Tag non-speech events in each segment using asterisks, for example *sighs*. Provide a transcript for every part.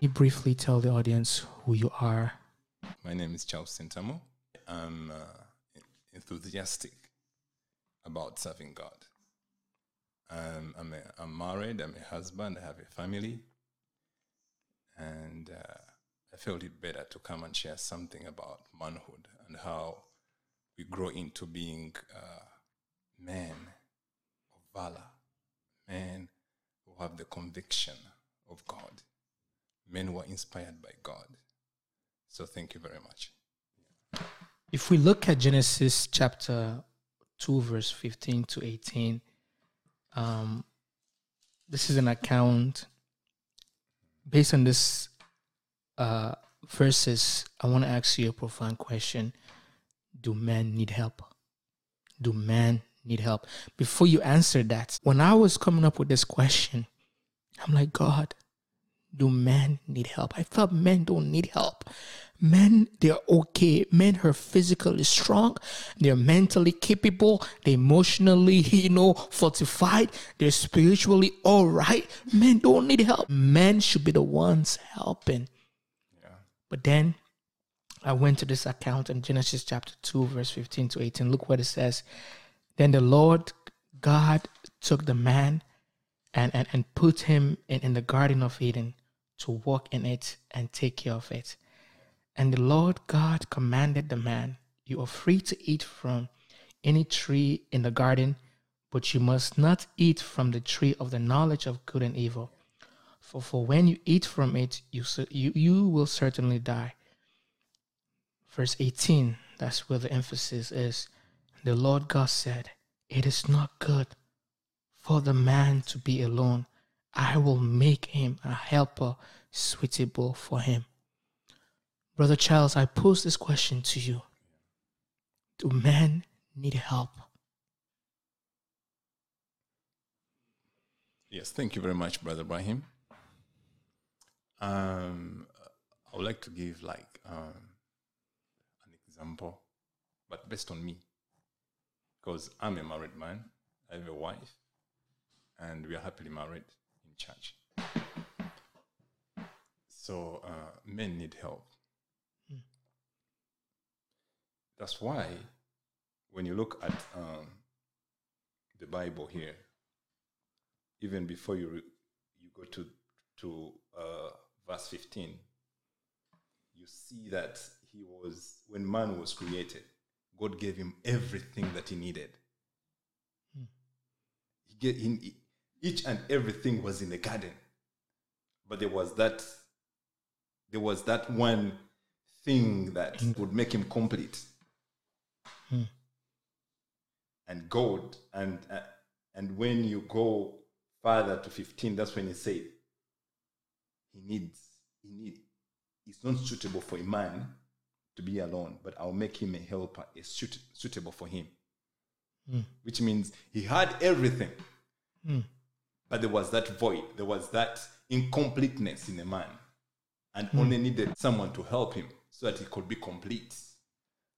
You briefly tell the audience who you are. My name is Charles Sentamo. I'm uh, enthusiastic about serving God. I'm, a, I'm married, I'm a husband, I have a family, and uh, I felt it better to come and share something about manhood and how we grow into being uh, men of valor, men who have the conviction of God, men were inspired by God. So thank you very much. If we look at Genesis chapter 2, verse 15 to 18, um, this is an account based on this uh, verses. I want to ask you a profound question Do men need help? Do men need help? Before you answer that, when I was coming up with this question, I'm like, God, do men need help? I felt men don't need help. Men, they're okay. Men are physically strong. They're mentally capable. They're emotionally, *laughs* you know, fortified. They're spiritually all right. Men don't need help. Men should be the ones helping. Yeah. But then I went to this account in Genesis chapter 2, verse 15 to 18. Look what it says. Then the Lord God took the man and, and, and put him in, in the Garden of Eden to walk in it and take care of it. And the Lord God commanded the man, You are free to eat from any tree in the garden, but you must not eat from the tree of the knowledge of good and evil. For, for when you eat from it, you, you, you will certainly die. Verse 18, that's where the emphasis is. The Lord God said, It is not good for the man to be alone. I will make him a helper suitable for him. Brother Charles, I pose this question to you Do men need help? Yes, thank you very much, Brother Brahim. Um, I would like to give like um, an example, but based on me, because I'm a married man, I have a wife, and we are happily married church. So uh, men need help. That's why when you look at um, the Bible here, even before you re- you go to to uh, verse 15, you see that he was when man was created, God gave him everything that he needed. He gave him each and everything was in the garden, but there was that there was that one thing that hmm. would make him complete. Hmm. And God, and uh, and when you go further to 15, that's when he said he needs, he need, it's not suitable for a man to be alone, but I'll make him a helper, a suit, suitable for him. Hmm. Which means he had everything, but there was that void, there was that incompleteness in a man, and hmm. only needed someone to help him so that he could be complete.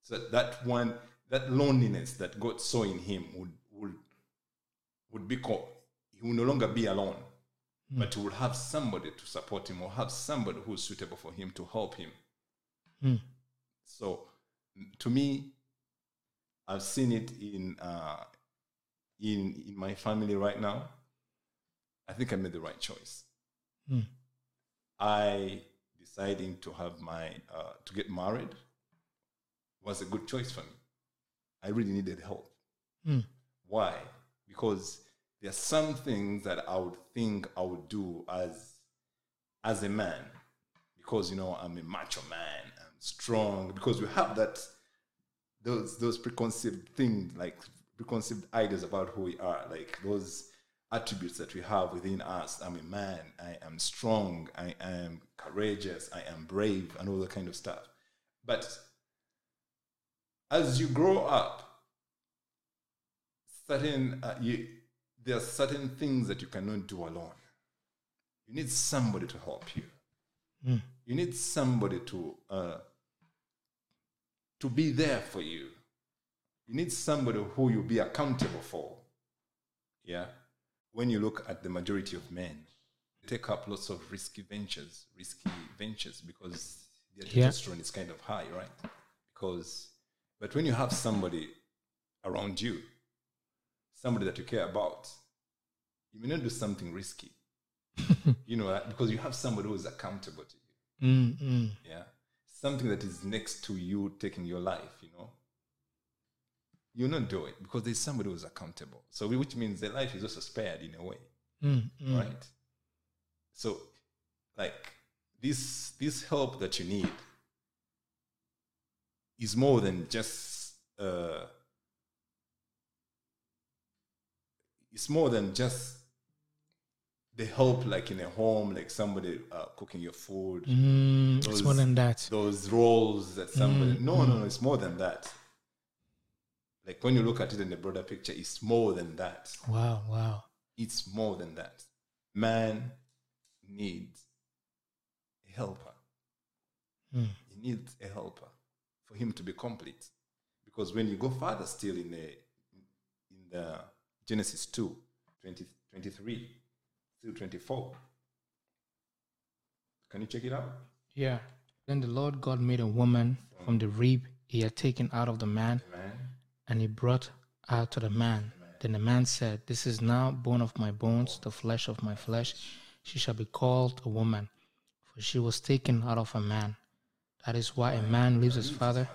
So that, that one, that loneliness that God saw in him would would would be called. He will no longer be alone, hmm. but he will have somebody to support him, or have somebody who is suitable for him to help him. Hmm. So, to me, I've seen it in uh, in in my family right now. I think I made the right choice. I deciding to have my uh, to get married was a good choice for me. I really needed help. Why? Because there are some things that I would think I would do as as a man, because you know I'm a macho man, I'm strong. Because we have that those those preconceived things, like preconceived ideas about who we are, like those attributes that we have within us. I'm a man. I am strong. I am courageous. I am brave, and all that kind of stuff. But as you grow up, certain uh, you, there are certain things that you cannot do alone. You need somebody to help you. You need somebody to uh, to be there for you. You need somebody who you'll be accountable for. Yeah. When you look at the majority of men, take up lots of risky ventures, risky ventures because their Yeah. testosterone is kind of high, right? Because, but when you have somebody around you, somebody that you care about, you may not do something risky, *laughs* you know, uh, because you have somebody who is accountable to you. Mm, mm. Yeah. Something that is next to you taking your life, you know. You'll not do it because there's somebody who's accountable. So, which means their life is also spared in a way, Mm, mm. right? So, like this, this help that you need is more than just. Uh, it's more than just the help, like in a home, like somebody uh, cooking your food Mm, it's more than that. those roles that somebody Mm, no no no it's more than that like when you look at it in the broader picture it's more than that. Wow, wow. it's more than that. Man needs a helper. Mm. he needs a helper for him to be complete. Because when you go further still in the in the genesis 2 20, 23 through 24 can you check it out? Yeah. Then the Lord God made a woman from the rib he had taken out of the man, man and he brought her to the man. Then the man said, This is now bone of my bones, the flesh of my flesh. She shall be called a woman, for she was taken out of a man. That is why a man leaves his father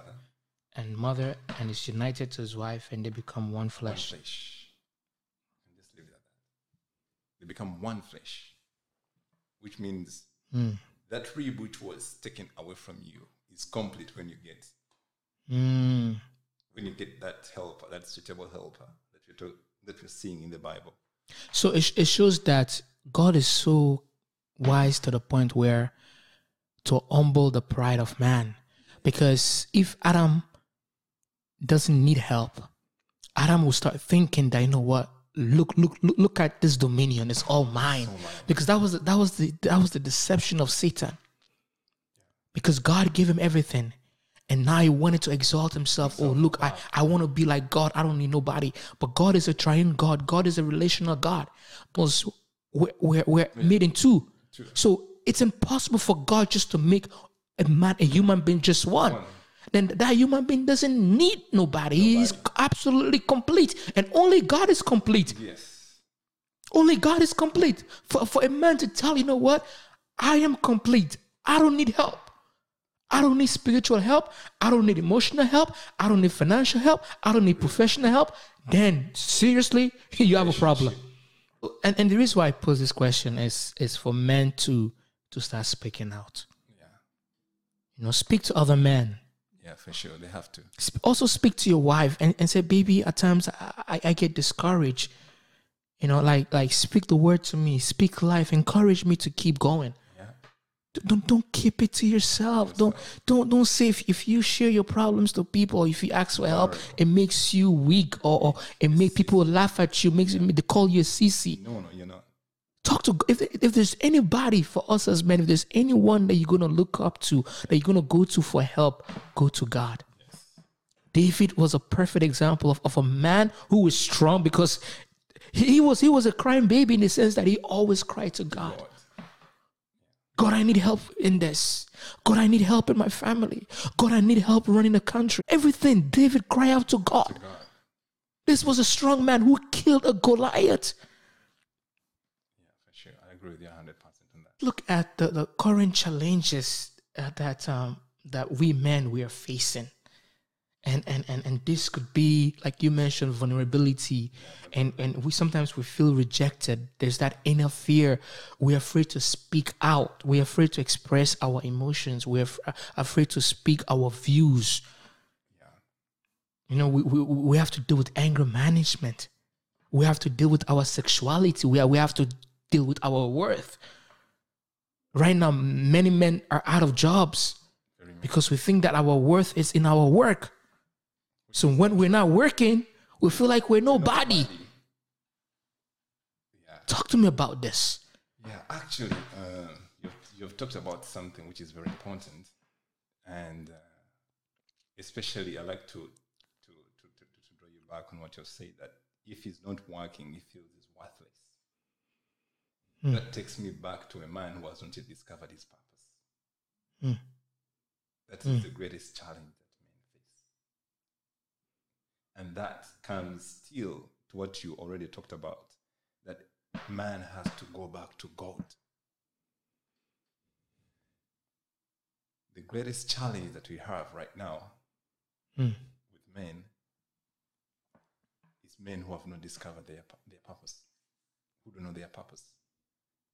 and mother and is united to his wife, and they become one flesh. flesh. Just leave it at that. They become one flesh, which means Mm. that rib which was taken away from you is complete when you get Mm. When you get that helper, that suitable helper that you're to, that you're seeing in the Bible. So it, it shows that God is so wise to the point where to humble the pride of man. Because if Adam doesn't need help, Adam will start thinking that you know what, look, look, look, look at this dominion, it's all mine. Because that was that was the that was the deception of Satan. Because God gave him everything. And now he wanted to exalt himself. Oh, look, I, I want to be like God. I don't need nobody. But God is a triune God. God is a relational God. Because we're, we're, we're made in two. So it's impossible for God just to make a man, a human being, just one. Then that human being doesn't need nobody. He is absolutely complete. And only God is complete. Yes. Only God is complete. For, for a man to tell, you know what? I am complete. I don't need help. I don't need spiritual help. I don't need emotional help. I don't need financial help. I don't need professional help. Then, seriously, *laughs* you have a problem. And, and the reason why I pose this question is, is for men to, to start speaking out. Yeah. You know, speak to other men. Yeah, for sure. They have to. Also, speak to your wife and, and say, baby, at times I, I, I get discouraged. You know, like like speak the word to me, speak life, encourage me to keep going. Don't don't keep it to yourself. Don't don't don't say if, if you share your problems to people, if you ask for help, it makes you weak or, or it make people laugh at you, makes they call you a CC. No, no, you're not. Talk to if if there's anybody for us as men, if there's anyone that you're gonna look up to, that you're gonna go to for help, go to God. David was a perfect example of, of a man who was strong because he was he was a crying baby in the sense that he always cried to God. God. God, I need help in this. God, I need help in my family. God, I need help running the country. Everything David cried out to God. God. This was a strong man who killed a Goliath. Yeah, for sure. I agree with you 100% on that. Look at the, the current challenges uh, that um, that we men we are facing. And, and, and, and this could be like you mentioned vulnerability. And, and we sometimes we feel rejected. There's that inner fear. We're afraid to speak out. We're afraid to express our emotions. We're af- uh, afraid to speak our views. Yeah. you know we, we, we have to deal with anger management. We have to deal with our sexuality. We, are, we have to deal with our worth. Right now many men are out of jobs because we think that our worth is in our work so when we're not working we feel like we're nobody Yeah. talk to me about this Yeah, actually, uh, you've, you've talked about something which is very important, and uh, especially I like to to, to, to to draw you back on what you've said that if he's not working, he feels he's worthless. That takes me back to a man who has not yet discovered his purpose. Mm. That is the greatest challenge that men face. And that comes still to what you already talked about that man has to go back to God. The greatest challenge that we have right now Mm. with men is men who have not discovered their, their purpose, who don't know their purpose.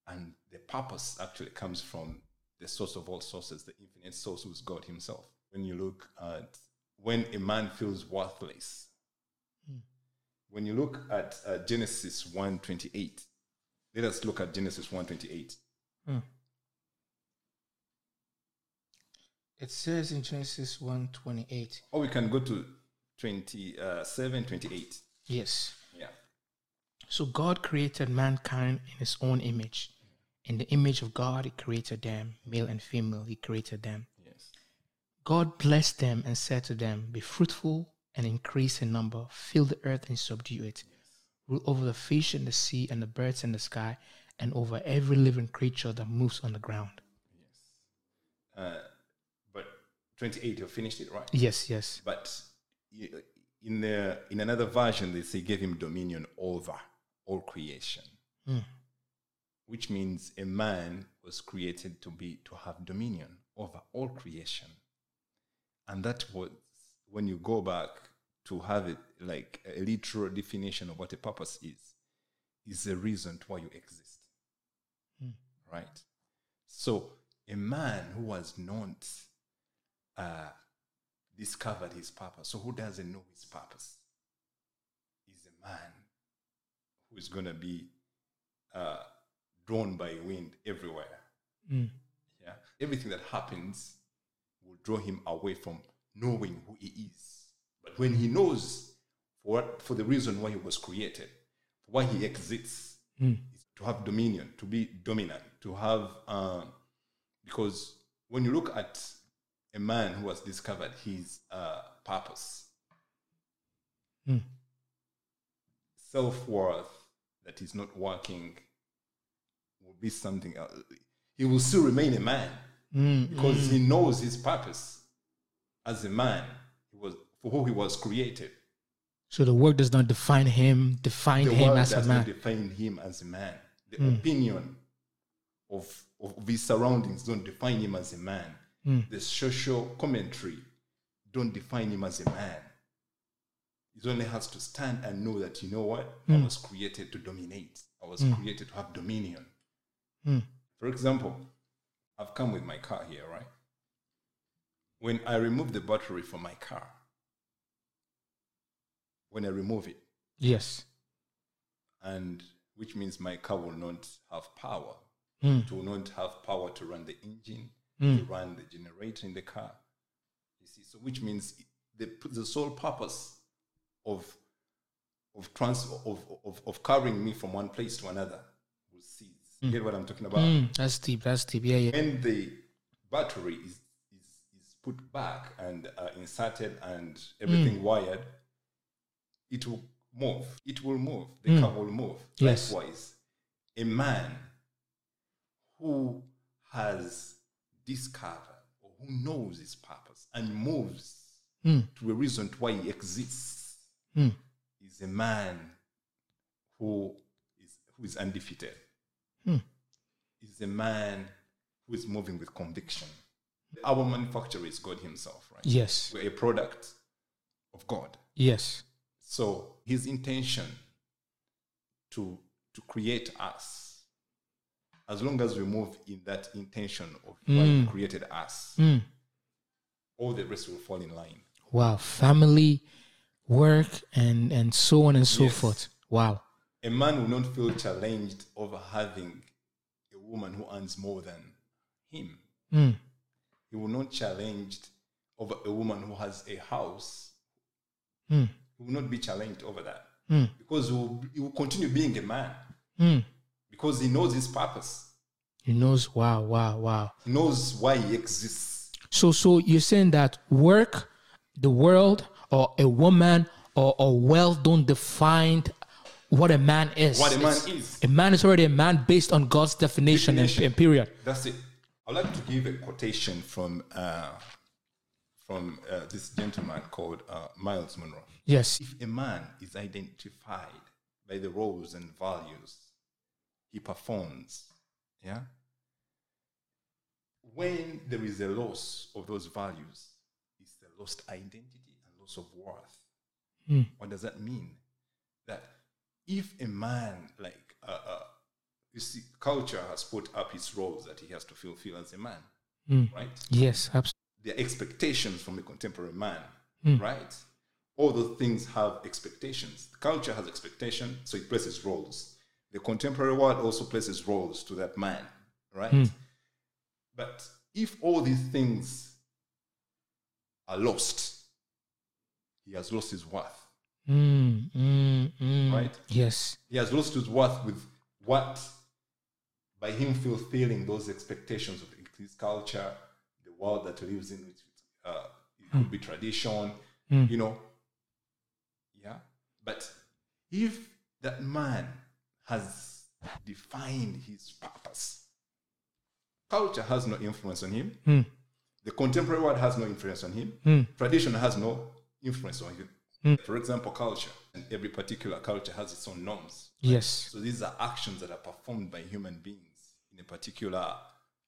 And the purpose actually comes from the source of all sources, the infinite source who is God Himself. When you look at when a man feels worthless, when you look at uh, Genesis 1:28, let us look at Genesis 1:28. It says in Genesis 1 28. Or we can go to 27, 28. Yes. Yeah. So God created mankind in his own image. In the image of God, he created them, male and female, he created them. Yes. God blessed them and said to them, Be fruitful and increase in number, fill the earth and subdue it. Rule over the fish in the sea and the birds in the sky, and over every living creature that moves on the ground. Uh, but 28, you finished it, right? Yes, yes. But in the in another version, they say gave him dominion over all creation, which means a man was created to be to have dominion over all creation, and that was when you go back to have it like a literal definition of what a purpose is, is the reason why you exist, right? So a man who has not uh, discovered his purpose. So who doesn't know his purpose is a man who is going to be uh, drawn by wind everywhere. Mm. Yeah, everything that happens will draw him away from knowing who he is. But when he knows for what, for the reason why he was created, why he exists, is to have dominion, to be dominant, to have um, because when you look at a man who has discovered his uh, purpose, Mm. self worth that is not working will be something else. He will still remain a man Mm, because he knows his purpose as a man. He was for who he was created. So the work does not define him, define The him as a man. define him as a man. The hmm. opinion of, of his surroundings don't define him as a man. Hmm. The social commentary don't define him as a man. He only has to stand and know that you know what? I hmm. was created to dominate. I was created to have dominion. For example, I've come with my car here, right? When I remove the battery from my car, when I remove it, Yes. and which means my car will not have power. Mm. It will not have power to run the engine, to run the generator in the car. You see, so which means the the sole purpose of of trans of, of, of carrying me from one place to another will cease. You get what I'm talking about? Mm, that's deep. That's deep. Yeah, yeah. When the battery is put back and uh, inserted and everything wired, it will move. It will move. The car will move. Yes. Likewise, a man who has discovered or who knows his purpose and moves to a reason why he exists Mm. is a man who is who is undefeated. Hmm. Is a man who is moving with conviction. Our manufacturer is God Himself, right? Yes. We're a product of God. Yes. So His intention to to create us, as long as we move in that intention of why He created us, Mm. all the rest will fall in line. Wow. Family, work, and and so on and so Yes. forth. Wow. A man will not feel challenged over having a woman who earns more than him. Mm. He will not challenged over a woman who has a house. Mm. He will not be challenged over that Mm. because he will, he will continue being a man Mm. because he knows his purpose. He knows. Wow. Wow. Wow. He knows why he exists. So, so you're saying that work, the world, or a woman, or, or wealth don't define what a man is. what a man It's- is. A man is already a man based on God's definition, and- Definition. And, period. That's it. I'd like to give a quotation from uh, from uh, this gentleman called uh, Myles Munroe. Yes. If a man is identified by the roles and values he performs, yeah, when there is a loss of those values, it's a lost identity and loss of worth. Hmm. What does that mean? That if a man, like, uh, uh, you see, culture has put up his roles that he has to fulfill as a man, Hmm. right? Yes. Absolutely. their expectations from a contemporary man, Hmm. right? All those things have expectations. The culture has expectation, so it places roles. The contemporary world also places roles to that man, right? Hmm. But if all these things are lost, he has lost his worth, Mm, mm, mm. right? Yes. He has lost his worth with what, by him fulfilling those expectations of his culture, the world that he lives in, which uh, it could be tradition, you know. Yeah. But if that man has defined his purpose, culture has no influence on him. Hmm. The contemporary world has no influence on him. Hmm. Tradition has no influence on him. Hmm. For example, culture, and every particular culture has its own norms. Yes. So these are actions that are performed by human beings in a particular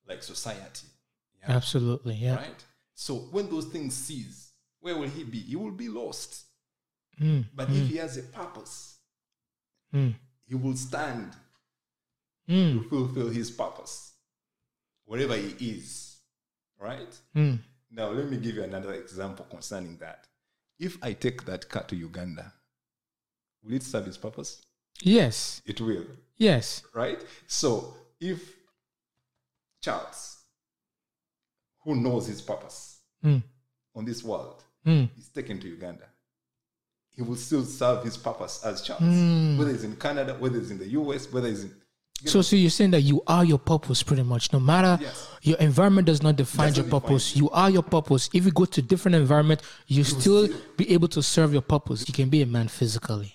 like society. Yeah. Absolutely. Yeah. Right? So when those things cease, where will he be? He will be lost. Mm, But if he has a purpose, mm, he will stand mm, to fulfill his purpose, wherever he is. Right? mm. Now, let me give you another example concerning that. If I take that car to Uganda, will it serve its purpose? Yes. It will. Yes. right? So if Charles, who knows his purpose Mm, on this world, mm. is taken to Uganda, he will still serve his purpose as Charles, Mm. whether it's in Canada, whether it's in the US, whether it's in So, so you're saying that you are your purpose, pretty much. No matter Yes. your environment does not define Doesn't your define purpose. You are your purpose. If you go to different environment, you still still- be able to serve your purpose. You can be a man physically,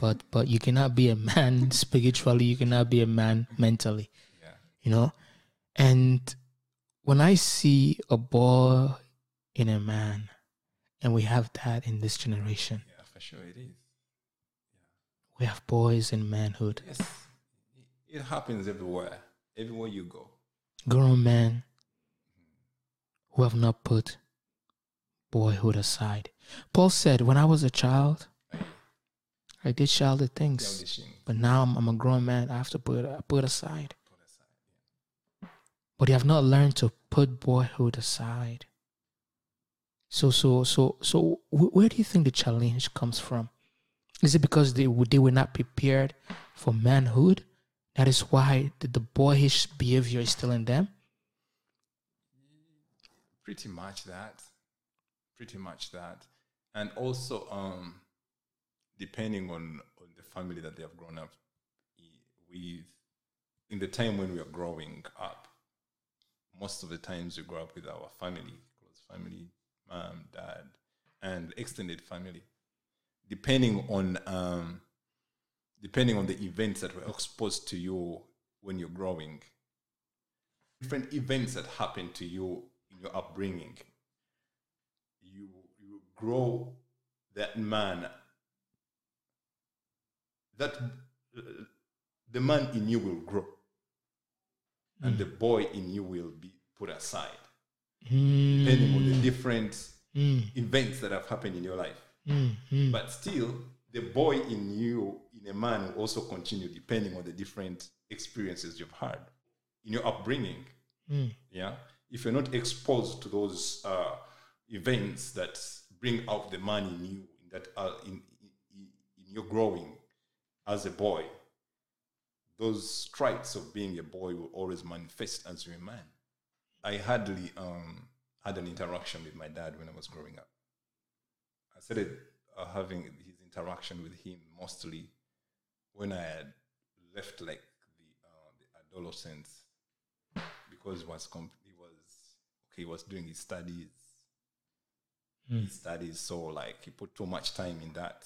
but but you cannot be a man *laughs* spiritually. You cannot be a man mentally. yeah, You know, and when I see a boy in a man, and we have that in this generation, yeah, for sure it is. Yeah. we have boys in manhood, Yes, it happens everywhere, everywhere you go. grown men who have not put boyhood aside. Paul said, When I was a child, I did childish things, but now I'm, I'm a grown man. I have to put it, put aside. put aside. But you have not learned to put boyhood aside. So, so, so, so, where do you think the challenge comes from? Is it because they they were not prepared for manhood? That is why the, the boyish behavior is still in them. pretty much that pretty much that and also um depending on on the family that they have grown up with in the time when we are growing up most of the times we grow up with our family close family mom dad and extended family depending on um depending on the events that were exposed to you when you're growing different events that happen to you in your upbringing, you you grow that man. That uh, the man in you will grow, and the boy in you will be put aside, depending on the different Mm, events that have happened in your life. mm, mm. But still, the boy in you, in a man, will also continue depending on the different experiences you've had in your upbringing. Mm. Yeah, if you're not exposed to those uh, events that bring out the man in you, in that uh, in, in in your growing as a boy, those traits of being a boy will always manifest as a man. I hardly um, had an interaction with my dad when I was growing up. I started uh, having his interaction with him mostly when I had left like the uh, the adolescence because he was comp- he was okay he was doing his studies his studies so like he put too much time in that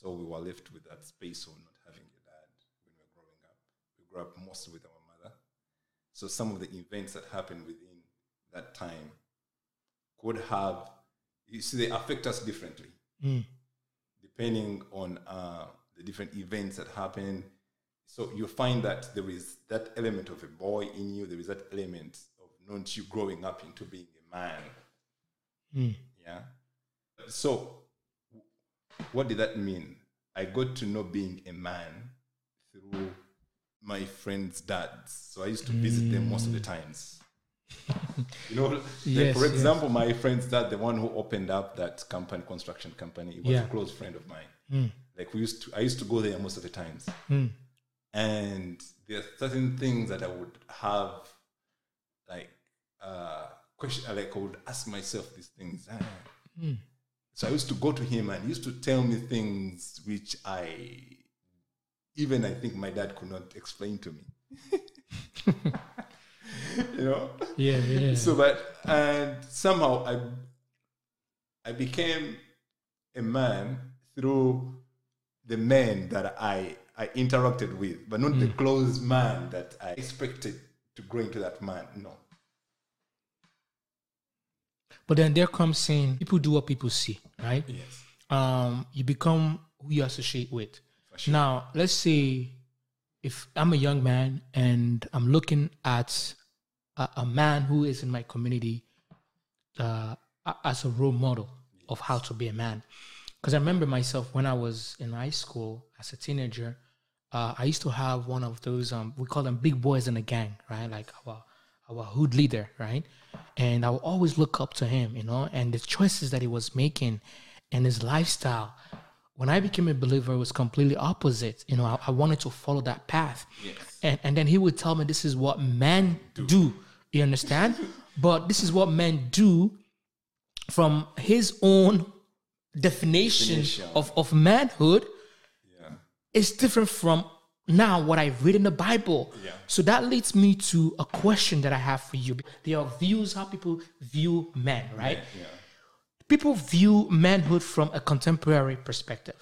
So we were left with that space of not having a dad when we were growing up. We grew up mostly with our mother. So some of the events that happened within that time could have, you see, they affect us differently Mm. depending on uh, the different events that happen. So you find that there is that element of a boy in you. There is that element of not you growing up into being a man. Mm. Yeah. So what did that mean? I got to know being a man through my friends' dads. So I used to visit them most of the times. you know, like Yes, for yes. example, my friend's dad, the one who opened up that company, construction company, he was Yeah. a close friend of mine. Mm. Like we used to, I used to go there most of the times. Mm. And there are certain things that I would have, like, uh, question, like I would ask myself these things. Ah. Mm. So I used to go to him and he used to tell me things which I, even I think my dad could not explain to me. *laughs* you know? Yeah, yeah. So, but, and somehow I, I became a man through the men that I, I interacted with, but not the close man that I expected to grow into that man. No. But then there comes saying people do what people see, right? Yes. um, you become who you associate with. Sure. Now, let's say if I'm a young man and I'm looking at a, a man who is in my community uh, as a role model of how to be a man. Because I remember myself when I was in high school as a teenager, uh, I used to have one of those, um, we call them big boys in the gang, right? Like our, our hood leader, right? And I would always look up to him, you know, and the choices that he was making and his lifestyle. When I became a believer, it was completely opposite. You know, I, I wanted to follow that path. Yes. And, and then he would tell me this is what men do. You understand? *laughs* but this is what men do from his own definition, Definition. Of, of manhood Yeah. is different from now what I've read in the Bible. Yeah. So that leads me to a question that I have for you. There are views how people view men, right? Yeah. People view manhood from a contemporary perspective.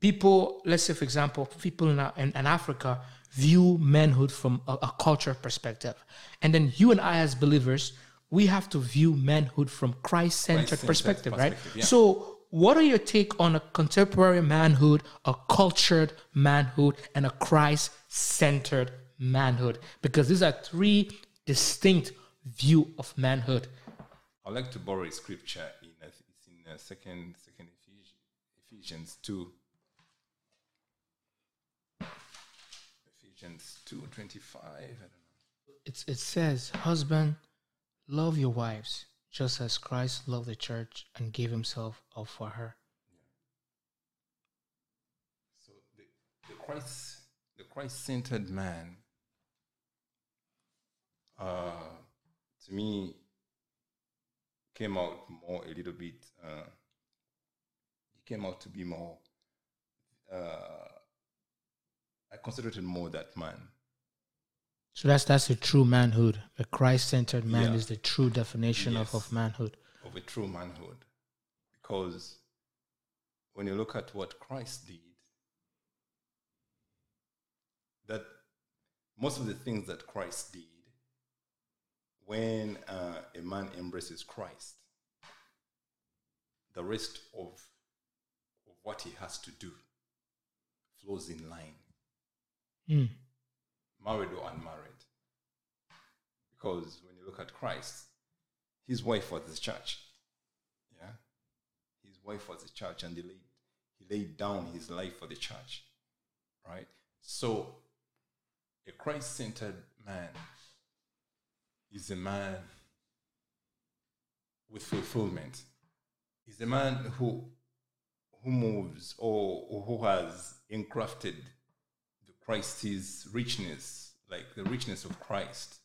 People, let's say, for example, people in, in, in Africa view manhood from a, a culture perspective. And then you and I, as believers, we have to view manhood from Christ centered Christ-centered perspective, right? perspective, yeah. So, what are your take on a contemporary manhood, a cultured manhood, and a Christ centered manhood? Because these are three distinct view of manhood. I'd like to borrow a scripture in uh, it's in uh, second second Ephesians two. Ephesians two twenty five. I don't know. It's, it says, Husband, love your wives, just as Christ loved the church and gave himself up for her. So the, the Christ the Christ centered man. Uh, to me, came out more a little bit. Uh, he came out to be more. Uh, I concentrated more that man. So that's that's the true manhood. A Christ centered man Yeah. is the true definition of, of manhood. of a true manhood. Because when you look at what Christ did, that most of the things that Christ did, when uh, a man embraces Christ, the rest of, of what he has to do flows in line Mm. married or unmarried. Because when you look at Christ, his wife was the church. Yeah? His wife was the church and he laid, he laid down his life for the church. Right? So, a Christ centered man is a man with fulfillment. Is a man who who moves or who has engrafted the Christ's richness, like the richness of Christ,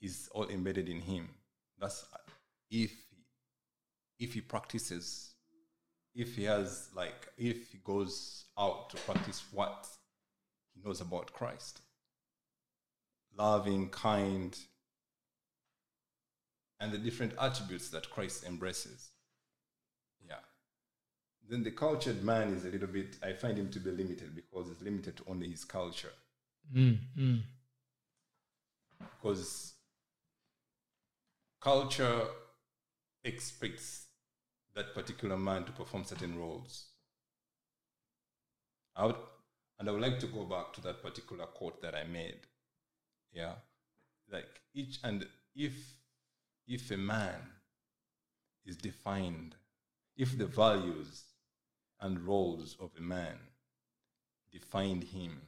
is all embedded in him. That's if if he practices, if he has like if he goes out to practice what he knows about Christ, loving, kind, and the different attributes that Christ embraces. Yeah. then the cultured man is a little bit. I find him to be limited because it's limited to only his culture. Mm, mm. Because culture expects that particular man to perform certain roles. I would, and I would like to go back to that particular quote that I made. Yeah, like each and if if a man is defined, if the values and roles of a man define him,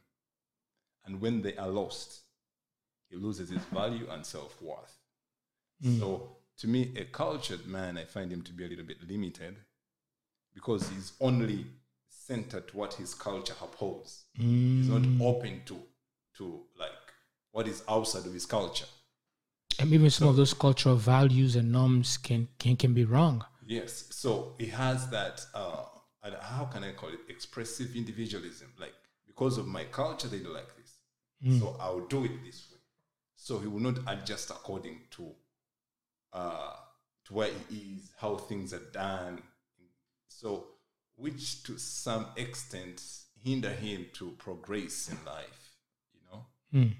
and when they are lost, he loses his value and self worth. Mm. So, to me, a cultured man, I find him to be a little bit limited because he's only centered to what his culture upholds. He's not mm. open to to like what is outside of his culture. And even some of those cultural values and norms can can, can be wrong. Yes. So he has that. Uh, how can I call it? Expressive individualism. Like because of my culture, they do like this. Mm. So I'll do it this way. So he will not adjust according to uh, to where he is, how things are done. So which to some extent hinder him to progress in life. You know. Mm.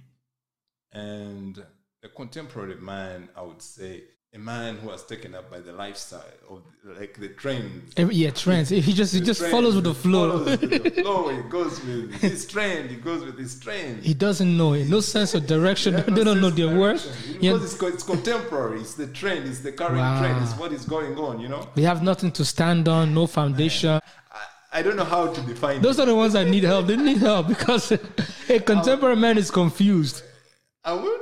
And the contemporary man, I would say, a man who was taken up by the lifestyle of like the trends. Every- Yeah, trends. He just he just trend, follows with the flow. follows with the *laughs* flow. He goes with his trend. He goes with his trend. he doesn't know it. No sense of direction. Yeah, *laughs* they don't know their worth. Yeah, Because it's, it's contemporary. It's the trend. It's the current Wow. trend. It's what is going on. You know. they have nothing to stand on. No foundation. I, I don't know how to define. Those it. are the ones that need help. They need help because *laughs* a contemporary man is confused. I would.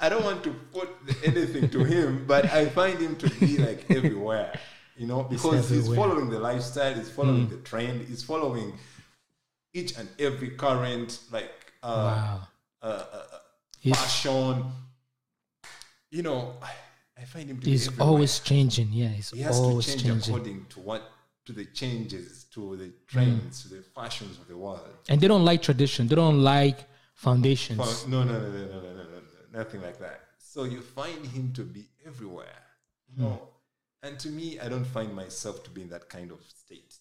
I don't want to put anything to him, but I find him to be like everywhere, you know, because he's following the lifestyle, he's following mm. the trend, he's following each and every current like uh, wow. uh, uh, uh passion. You know, I, I find him. he's always changing. Yeah, he's he has always to change changing. according to what to the changes, to the trends, mm. to the fashions of the world. And they don't like tradition. They don't like foundations. no, no, no, no, no, no, no nothing like that. So you find him to be everywhere. No, and to me, I don't find myself to be in that kind of state.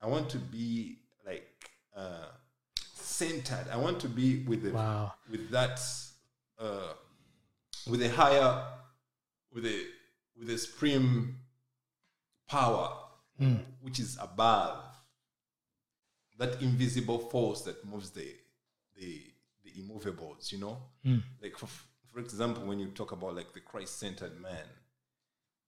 I want to be like uh, centered. I want to be with the Wow. with that uh, with a higher with a with a supreme power which is above that invisible force that moves the the the immovables you know like for, for example when you talk about like the christ-centered man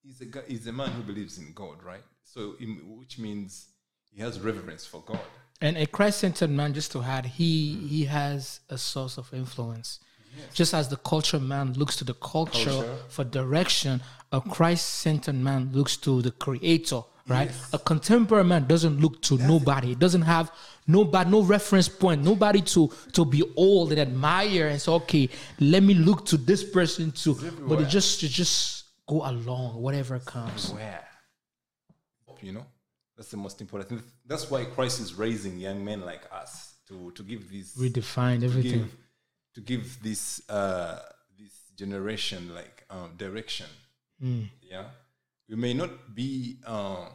he's a guy he's a man who believes in god right so in, which means he has reverence for god And a Christ-centered man, just to add, he mm. he has a source of influence. Just as the culture man looks to the culture, Culture. for direction, a Christ-centered man looks to the Creator. Right? Yes. A contemporary man doesn't look to nobody. He doesn't have nobody, no reference point, nobody to to be old and admire and say, okay, let me look to this person too. But it just it just go along, whatever comes. where you know that's the most important thing that's why christ is raising young men like us to to give these Redefine everything. give, to give this uh this generation like um, direction Hmm. yeah we may not be uh,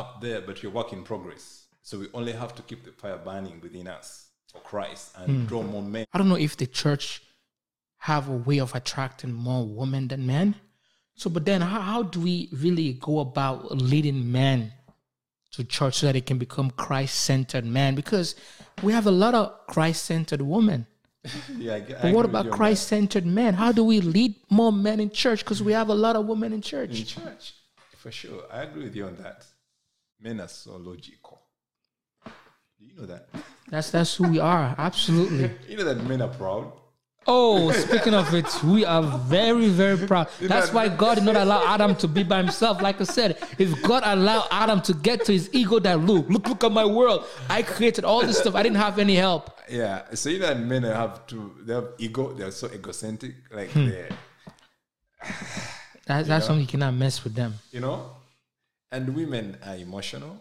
up there but we're work in progress so we only have to keep the fire burning within us for christ and Hmm. draw more men I don't know if the church have a way of attracting more women than men. So, but then how, how do we really go about leading men to church so that they can become Christ-centered men? Because we have a lot of Christ-centered women. *laughs* yeah I, I But what about Christ-centered men? How do we lead more men in church? Because we have a lot of women in church. in church for sure i agree with you on that men are so logical do you know that That's that's who we are. Absolutely. *laughs* you know that men are proud Oh, speaking of it, we are very, very proud. That's why God did not allow Adam to be by himself. Like I said, if God allowed Adam to get to his ego, that look, look, look at my world. I created all this stuff. I didn't have any help. Yeah, so you know that men have to they have ego, they're so egocentric, like Hmm. *sighs* *sighs* they That, that's something you cannot mess with them. you know? And women are emotional,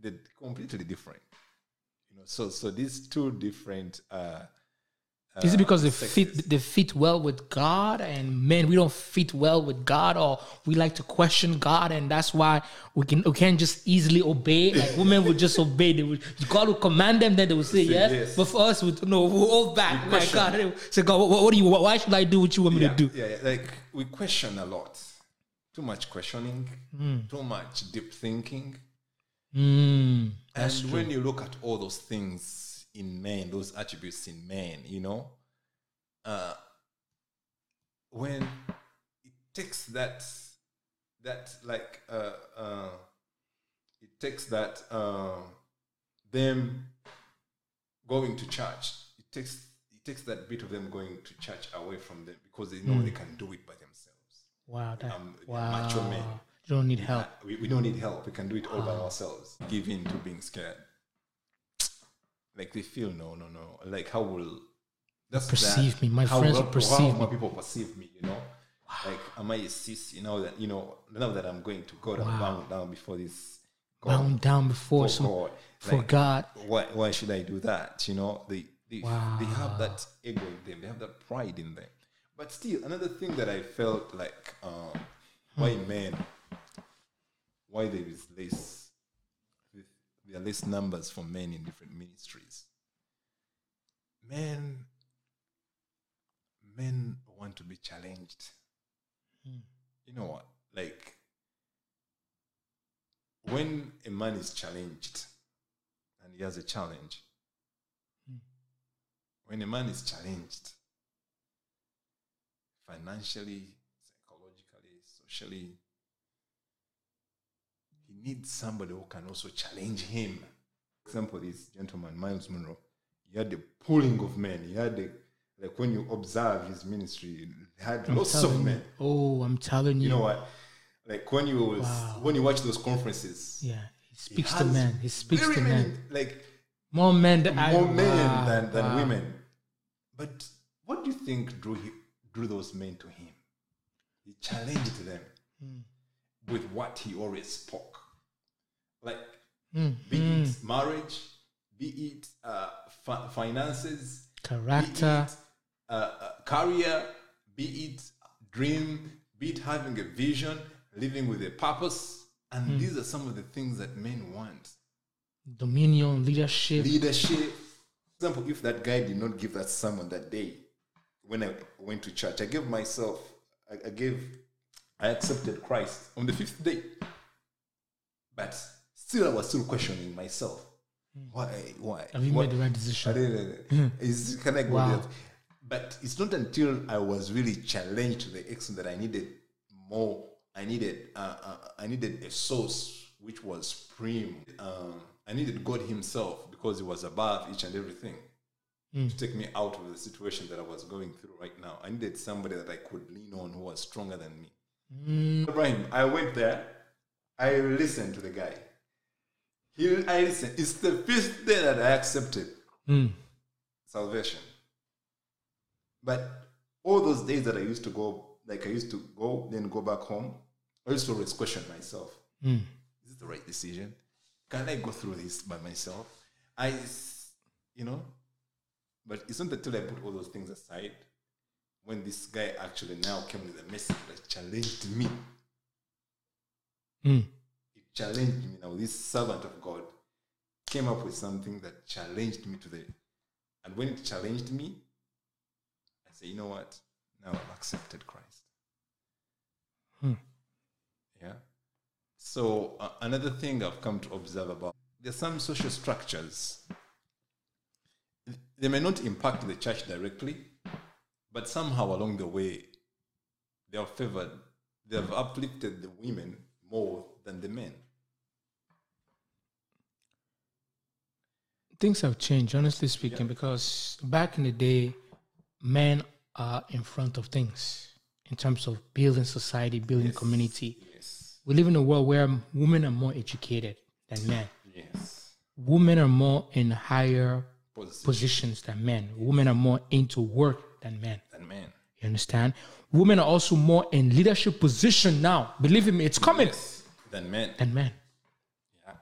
they're completely different. You know, so so these two different uh Is it because they sexist. fit they fit well with God and men we don't fit well with God or we like to question God and that's why we can we can't just easily obey like *laughs* women would just obey they would God will command them then they will say Say yes. yes. but for us we no we'll hold back my question. God say God what, what do you why should I do what you want me yeah, to do Yeah, yeah, like we question a lot. Too much questioning, Hmm. too much deep thinking. Mm, and when you look at all those things in men, those attributes in men, you know, uh, when it takes that, that like, uh, uh, it takes that uh, them going to church. It takes it takes that bit of them going to church away from them because they know they can do it by themselves. wow that, Um, wow macho men. you don't need help We, we don't need help. We can do it all by ourselves. Give in to being scared. Like they feel no, no, no. Like how will that's Perceive that. me. My how, friends will perceive how me. my people perceive me. You know, like am I a sis? You know that you know now that I'm going to God, I'm bound down before this. God, bound down before for some God. for Like, God Why, why should I do that? You know, they they, they have that ego in them. They have that pride in them. But still, another thing that I felt like um, why men, why there is less, there are less numbers for men in different ministries. Men, men want to be challenged. Hmm. You know what? Like when a man is challenged and he has a challenge, hmm. when a man is challenged financially, psychologically, socially, needs somebody who can also challenge him. Example, this gentleman, Myles Munroe, he had the pulling of men. He had the, like when you observe his ministry, he had lots of telling you. men. oh I'm telling you You know what? Like when you when you watch those conferences, yeah he he speaks to men he speaks to many, men like more men than I more men wow, than, than wow. women. But what do you think drew he, drew those men to him? He challenged them Hmm. with what he always spoke, like Mm, be it marriage, be it uh, fi- finances, Character. be it uh, uh, career, be it dream, be it having a vision, living with a purpose. And Hmm. these are some of the things that men want. dominion leadership leadership. For example, if that guy did not give that sermon that day when I went to church, I gave myself, I, I gave, I accepted Christ on the fifth day. But still, I was still questioning myself. Why? Why? have you What- made the right I decision didn't. Is can I go Wow. there? But it's not until I was really challenged to the extent that I needed more. I needed. Uh, uh, I needed a source which was supreme. Um, I needed God Himself because He was above each and everything to take me out of the situation that I was going through right now. I needed somebody that I could lean on who was stronger than me. Ibrahim, I went there. I listened to the guy. He, I listened. It's the fifth day that I accepted Mm. salvation. But all those days that I used to go, like I used to go, then go back home, I used to always question myself: Mm. Is this the right decision? Can I go through this by myself? I, you know. But it's not until I put all those things aside when this guy actually now came with a message that challenged me. Mm. Challenged me. Now this servant of God came up with something that challenged me to the, and when it challenged me, I say, you know what? Now I've accepted Christ. Hmm. Yeah. So uh, another thing I've come to observe about there's some social structures. They may not impact the church directly, but somehow along the way, they have favored, they have uplifted the women more than the men. things have changed honestly speaking because back in the day men are in front of things in terms of building society building community Yes. we live in a world where women are more educated than men Yes. women are more in higher Position positions than men women are more into work than men than men. you understand women are also more in leadership position now believe me it's coming Yes. Than men. than men Yeah.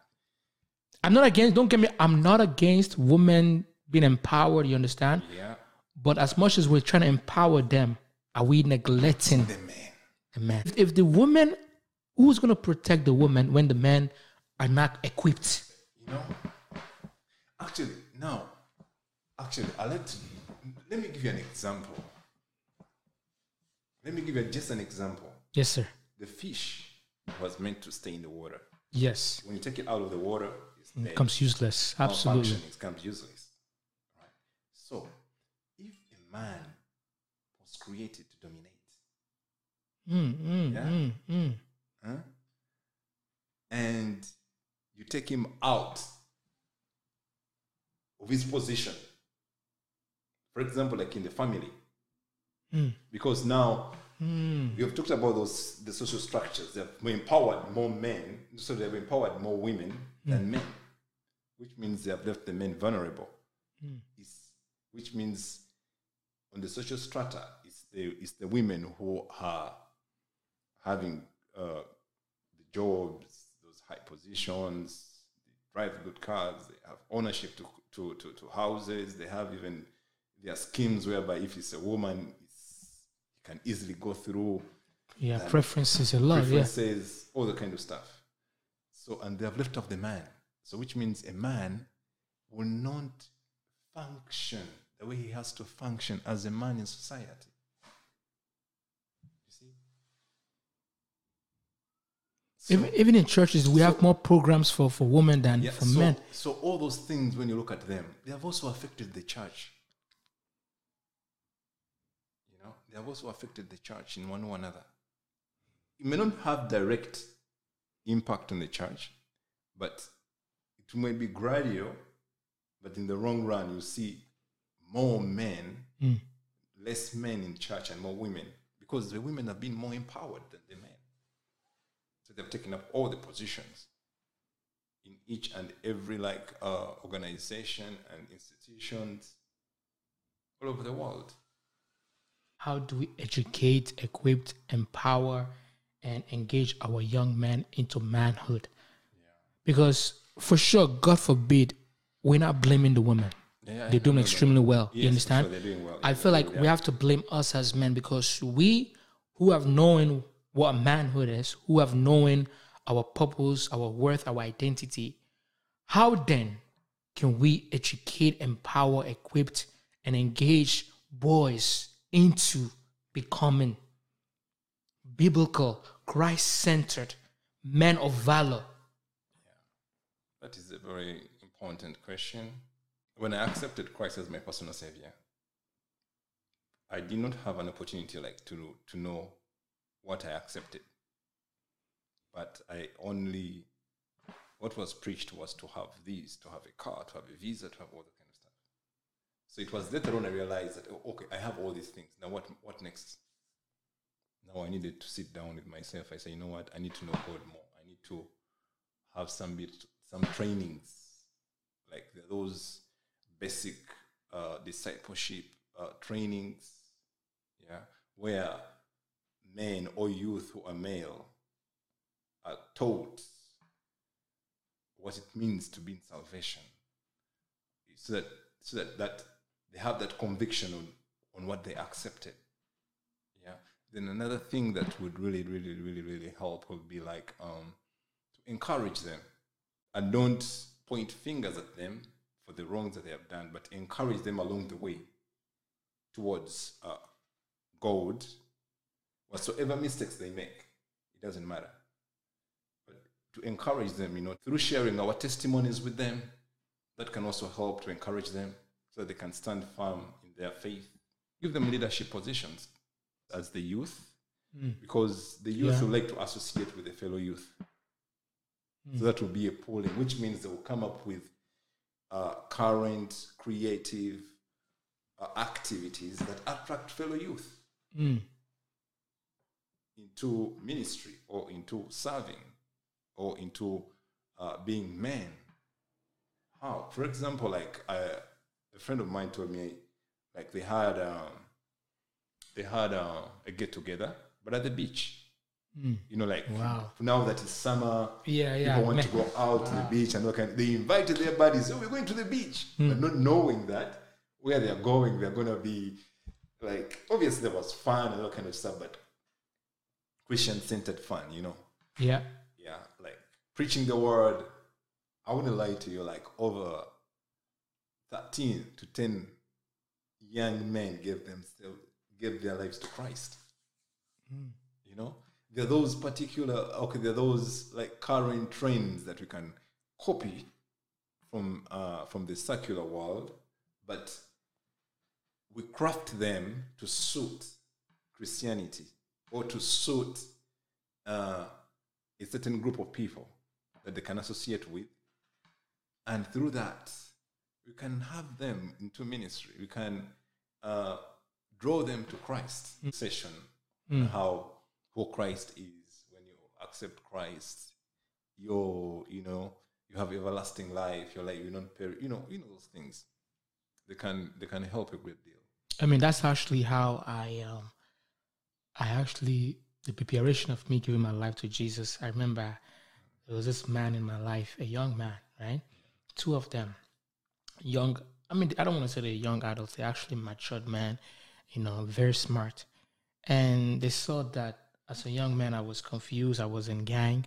i'm not against don't get me i'm not against women being empowered you understand Yeah. But as much as we're trying to empower them, are we neglecting The man. the? If- If the woman, who's going to protect the woman when the men are not equipped? You know, actually, now, actually, I like to let me give you an example. Let me give you just an example. Yes, sir. The fish was meant to stay in the water. Yes. When you take it out of the water, it's It becomes useless. Absolutely. It becomes useless. Right? So, if a man was created to dominate, Mm, mm, Yeah. mm, mm. huh? and you take him out of his position, for example, like in the family, Mm. because now Mm. we have talked about those the social structures. They've empowered more men, so they've empowered more women than men, which means they have left the men vulnerable. It's, which means on the social strata, it's the it's the women who are having uh, the jobs, those high positions, they drive good cars, they have ownership to, to, to, to houses, they have even their schemes whereby if it's a woman, can easily go through Yeah, preferences a lot. Yeah. all the kind of stuff. So, and they have left off the man. So, which means a man will not function the way he has to function as a man in society. You see? So, Even, even in churches, we have more programs for, for women than yeah, for so, men. so all those things, when you look at them, they have also affected the church. You know, they have also affected the church in one way or another. It may not have direct impact on the church, but it may be gradual. But in the long run, you see more men, Mm. less men in church, and more women because the women have been more empowered than the men. So they've taken up all the positions in each and every like uh, organization and institutions all over the world. How do we educate, equip, empower, and engage our young men into manhood? Because for sure, God forbid, we're not blaming the women. Yeah, They're doing extremely well. Yes, you understand? sure, well. I feel like we have to blame us as men because we who have known what manhood is, who have known our purpose, our worth, our identity, how then can we educate, empower, equip, and engage boys into becoming biblical, Christ centered men of valor? That is a very important question. When I accepted Christ as my personal savior, I did not have an opportunity like to to know what I accepted. But I only what was preached was to have these, to have a car, to have a visa, to have all that. So it was later on I realized that oh, okay, I have all these things. Now what what next? Now I needed to sit down with myself. I say, you know what? I need to know God more. I need to have some bit some trainings like those basic uh, discipleship uh, trainings yeah where men or youth who are male are taught what it means to be in salvation so that so that, that they have that conviction on, on what they accepted yeah then another thing that would really really really really help would be like um, to encourage them and don't point fingers at them for the wrongs that they have done, but encourage them along the way towards uh, God. Whatsoever mistakes they make, it doesn't matter. But to encourage them, you know, through sharing our testimonies with them, that can also help to encourage them so they can stand firm in their faith. Give them leadership positions as the youth, because the youth Yeah. will like to associate with the fellow youth. So that will be a polling, which means they will come up with uh, current creative uh, activities that attract fellow youth Mm. into ministry or into serving or into uh, being men. How? For example, like I, a friend of mine told me, like they had um, they had uh, a get together, but at the beach. You know, like Wow. now that it's summer, Yeah, yeah. people want man. to go *laughs* out to the beach and all kind. They invited their buddies. Oh, we're going to the beach, but not knowing that where they're going, they're gonna be like obviously there was fun and all kind of stuff, but Christian centered fun, you know. Yeah. Yeah, like preaching the word. I wouldn't lie to you, like over thirteen to ten young men gave themselves gave their lives to Christ. You know, there are those particular okay, there are those like current trends that we can copy from uh, from the secular world, but we craft them to suit Christianity or to suit uh, a certain group of people that they can associate with, and through that, we can have them into ministry. We can uh, draw them to Christ. Session on how who Christ is. When you accept Christ, you're you know you have everlasting life. You're like you don't perish. You know you know those things. They can they can help a great deal. I mean, that's actually how I, um, I actually the preparation of me giving my life to Jesus. I remember there was this man in my life, a young man, right? Two of them, young. I mean, I don't want to say they're young adults. They're actually matured men, you know, very smart. And they saw that as a young man, I was confused. I was in gang.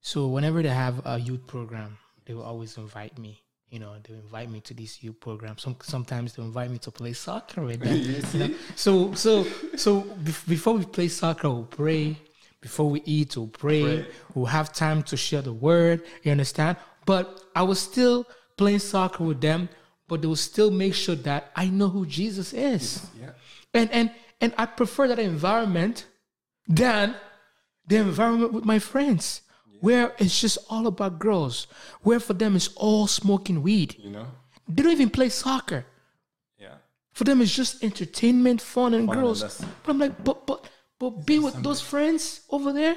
So whenever they have a youth program, they will always invite me. You know, they invite me to this youth program Some sometimes they invite me to play soccer with them. *laughs* You see? So so so bef- before we play soccer, we'll pray. Before we eat, we'll pray. Pray. We'll have time to share the word. You understand? But I was still playing soccer with them, but they will still make sure that I know who Jesus is. Yeah. And and and I prefer that environment than the environment with my friends. Where it's just all about girls, where for them it's all smoking weed. You know. They don't even play soccer. Yeah. For them, it's just entertainment, fun, and Fun, girls. and But I'm like, but but but be with those friends over there.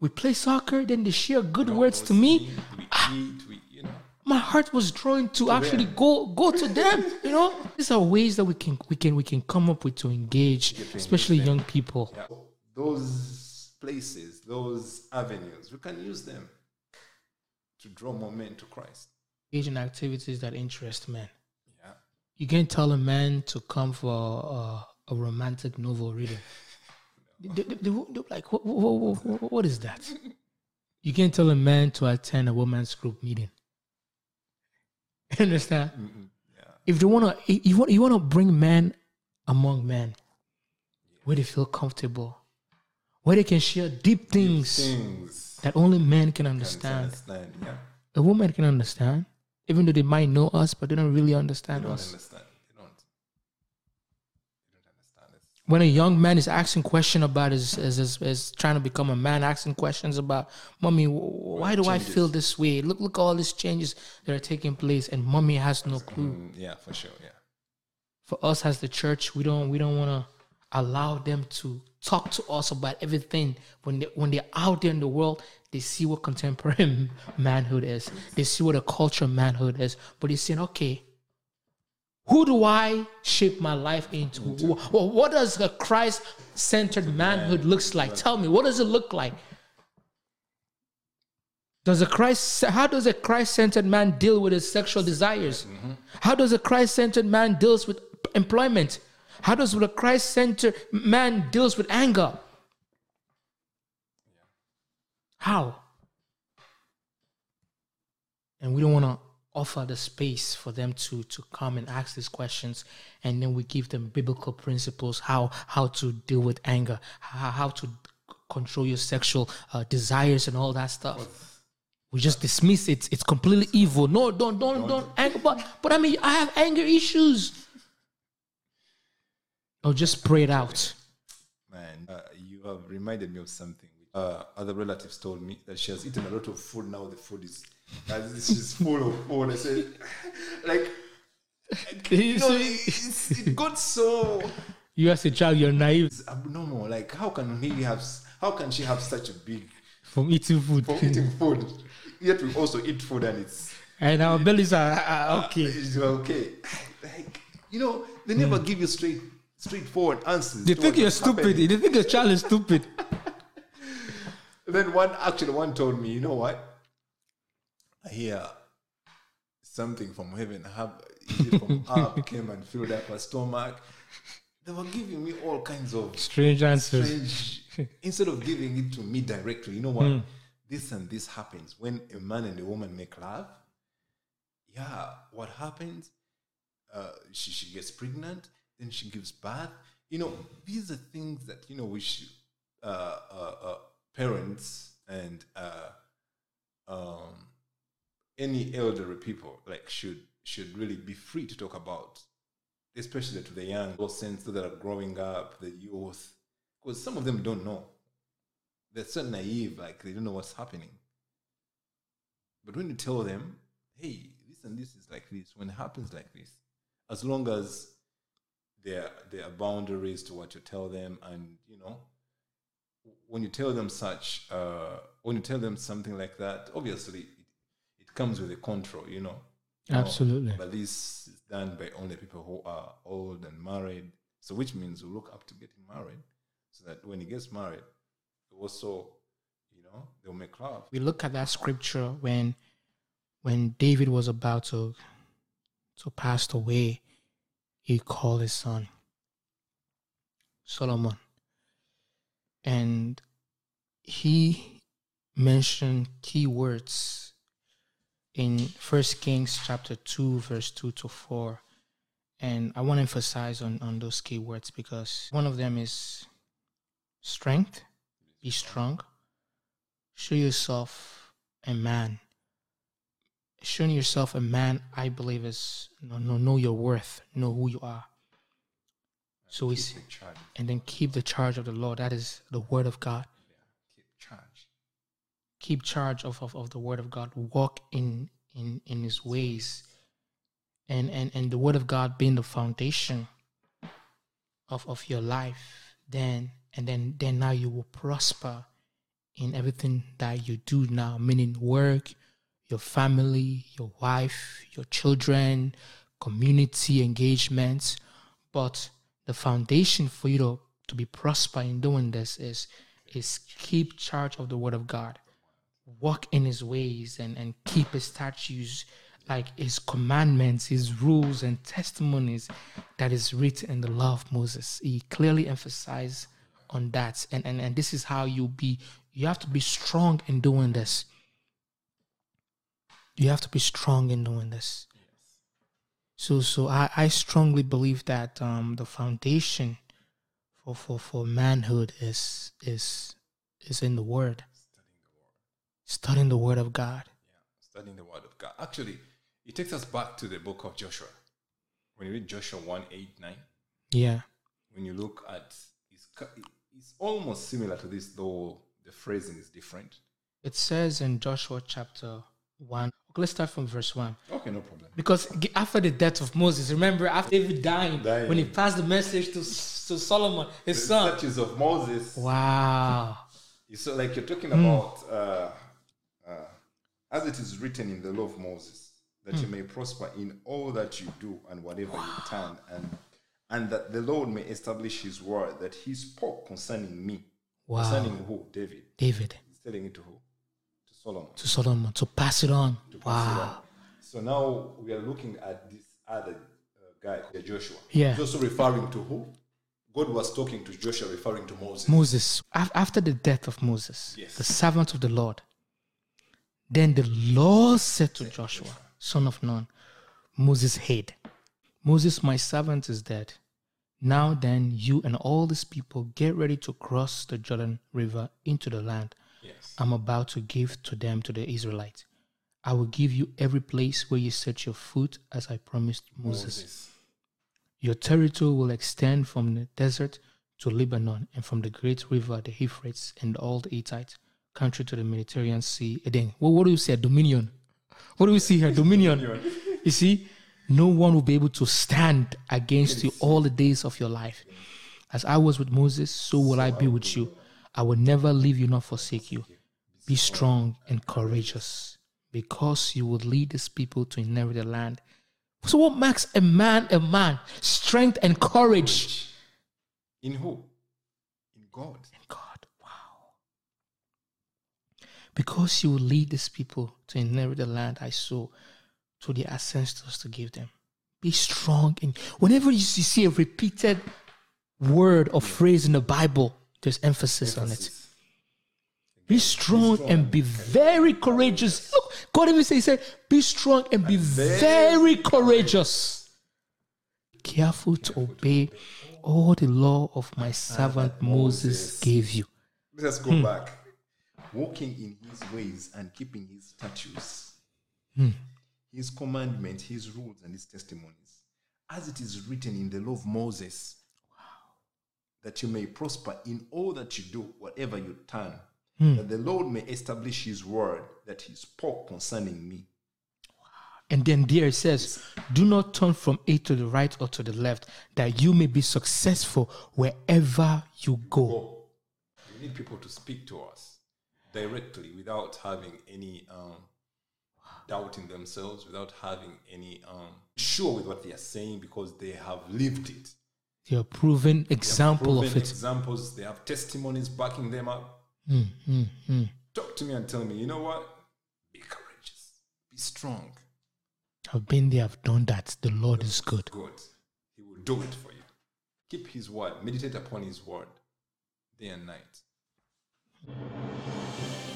We play soccer, then they share good words to me. We ah. eat. We you know. My heart was drawn to actually go go to them. You know, these are ways that we can we can we can come up with to engage, especially young people. Yeah. Those places, those avenues, we can use them to draw more men to Christ. Engage in activities that interest men. Yeah. You can't tell a man to come for a, a romantic novel reading. *laughs* They, they, they, they're like, what, what, what, what is that? You can't tell a man to attend a women's group meeting. *laughs* You understand? Yeah. If they wanna, you want, you wanna bring men among men, where they feel comfortable, where they can share deep things Things. that only men can can understand. Understand. Yeah. A woman can understand, even though they might know us, but they don't really They understand don't us. understand. They don't. They don't understand it. When a young man is asking question about is his, his, his trying to become a man, asking questions about, mommy, why do I feel this way? Look, look, all these changes that are taking place, and mommy has no clue. Mm, yeah, for sure. Yeah. For us as the church, we don't, we don't want to allow them to talk to us about everything. When they, when they're out there in the world, they see what contemporary *laughs* manhood is. They see what a culture manhood is. But they're saying, okay, who do I shape my life into? Wh- What does a Christ-centered manhood looks like? Tell me, what does it look like? Does a Christ? How does a Christ-centered man deal with his sexual desires? Mm-hmm. How does a Christ-centered man deals with employment? How does a Christ-centered man deals with anger? How? And we don't want to offer the space for them to to come and ask these questions, and then we give them biblical principles how how to deal with anger, how, how to control your sexual uh, desires and all that stuff. We just dismiss it. It's completely evil. No, don't don't don't anger. But but I mean, I have anger issues. Or just pray it out. Man, uh, you have reminded me of something. Uh, other relatives told me that she has eaten a lot of food. Now the food is, uh, she's full of food. I said, like, *laughs* you know, it's, it got so You as a child, you're naive it's abnormal. Like, how can he have? How can she have such a big from eating food. for eating food? Yet we also eat food, and it's And our bellies are, are okay. *laughs* it's okay. Like, you know, they never give you straight, straightforward answers. They think you're stupid. happening. They think your child is stupid. *laughs* Then one actually one told me, you know what? Hear something from heaven. Have from *laughs* up came and filled up her stomach. They were giving me all kinds of Strange answers. strange. *laughs* instead of giving it to me directly, you know what? This and this happens when a man and a woman make love. Yeah, what happens? Uh, she she gets pregnant, then she gives birth. You know, these are things that you know we should uh, uh, uh, parents and uh, um, any elderly people like should should really be free to talk about, especially to the young, those sense that are growing up, the youth, because some of them don't know. They're so naive, like they don't know what's happening. But when you tell them, hey, this and this is like this, when it happens like this, as long as there there are boundaries to what you tell them, and you know, when you tell them such, uh, when you tell them something like that, obviously comes with a control, you know. You know, Absolutely. But this is done by only people who are old and married. So which means we look up to getting married, so that when he gets married, also, you know, they'll make love. we look at that scripture when when David was about to to pass away, he called his son Solomon. And he mentioned key words in First Kings chapter 2, verse 2 to 4. And I want to emphasize on, on those key words because one of them is strength, be strong show yourself a man. Showing yourself a man, I believe, is know, know, know your worth, know who you are. So we see, and then keep the charge of the Lord. That is the word of God. Keep charge. Keep charge of, of, of the word of God. Walk in in in His ways, and and and the word of God being the foundation of of your life. Then and then then now you will prosper in everything that you do now, meaning work, your family, your wife, your children, community engagements. But the foundation for you to, to be prosper in doing this is is keep charge of the word of God. Walk in his ways and, and keep his statutes, like his commandments, his rules and testimonies that is written in the law of Moses. He clearly emphasized on that. And, and and this is how you be you have to be strong in doing this. You have to be strong in doing this. So so I, I strongly believe that um the foundation for, for, for manhood is is is in the word. Studying the word of God. Yeah, studying the word of God. Actually, it takes us back to the book of Joshua. When you read Joshua 1 8 9, Yeah. when you look at it's, it's almost similar to this, though the phrasing is different. It says in Joshua chapter one. Okay, let's start from verse one. Okay, no problem. Because after the death of Moses, remember after David dying, Dying. when he passed the message to, to Solomon, his The son. statues of Moses. Wow. So, like you're talking Hmm. about, uh, uh, as it is written in the law of Moses, that Hmm. you may prosper in all that you do and whatever you turn, and and that the Lord may establish His word that He spoke concerning me, Wow. concerning who David. David He's telling it to who? To Solomon. to Solomon to pass it on. pass it Wow. on. So now we are looking at this other uh, guy, Joshua. Yeah. He's also referring to who? God was talking to Joshua, referring to Moses. Moses, after the death of Moses, Yes. the servant of the Lord, then the Lord said to Joshua, son of Nun, Moses' head, Moses, my servant, is dead. Now then, you and all these people get ready to cross the Jordan River into the land Yes. I'm about to give to them to the Israelites. I will give you every place where you set your foot, as I promised Moses. Moses. Your territory will extend from the desert to Lebanon and from the great river, the Euphrates, and all the Hittites country to the Mediterranean Sea. And then, what, what do you say? Dominion. What do we see here? *laughs* Dominion. You see, no one will be able to stand against you all the days of your life. As I was with Moses, so will I be with you. I will never leave you nor forsake you. Be strong and courageous, because you will lead these people to inherit the land. So, what makes a man a man? Strength and courage. In who? In God. In God, wow. Because you will lead these people to inherit the land I sow to the ancestors to give them. Be strong. And whenever you see a repeated word or phrase in the Bible, there's emphasis, on it. Emphasis. Be strong, and be very courageous. Look, God even said, He said, Be strong and be very courageous. Careful to obey all the law of my servant Moses gave you. Let us go hmm. back. Walking in his ways and keeping his statutes, hmm. his commandments, his rules, and his testimonies, as it is written in the law of Moses, that you may prosper in all that you do, whatever you turn, hmm. that the Lord may establish his word that he spoke concerning me. And then there it says, Do not turn from it to the right or to the left, that you may be successful wherever you go. Go. We need people to speak to us directly without having any um, doubt in themselves, without having any um, sure with what they are saying because they have lived it. They are proven example of it. Examples, they have testimonies backing them up. Talk to me and tell me, you know what? Be courageous, be strong. I've been there, I've done that. The Lord is good. Good. He will do it for you. Keep his word, meditate upon his word day and night. Thank you.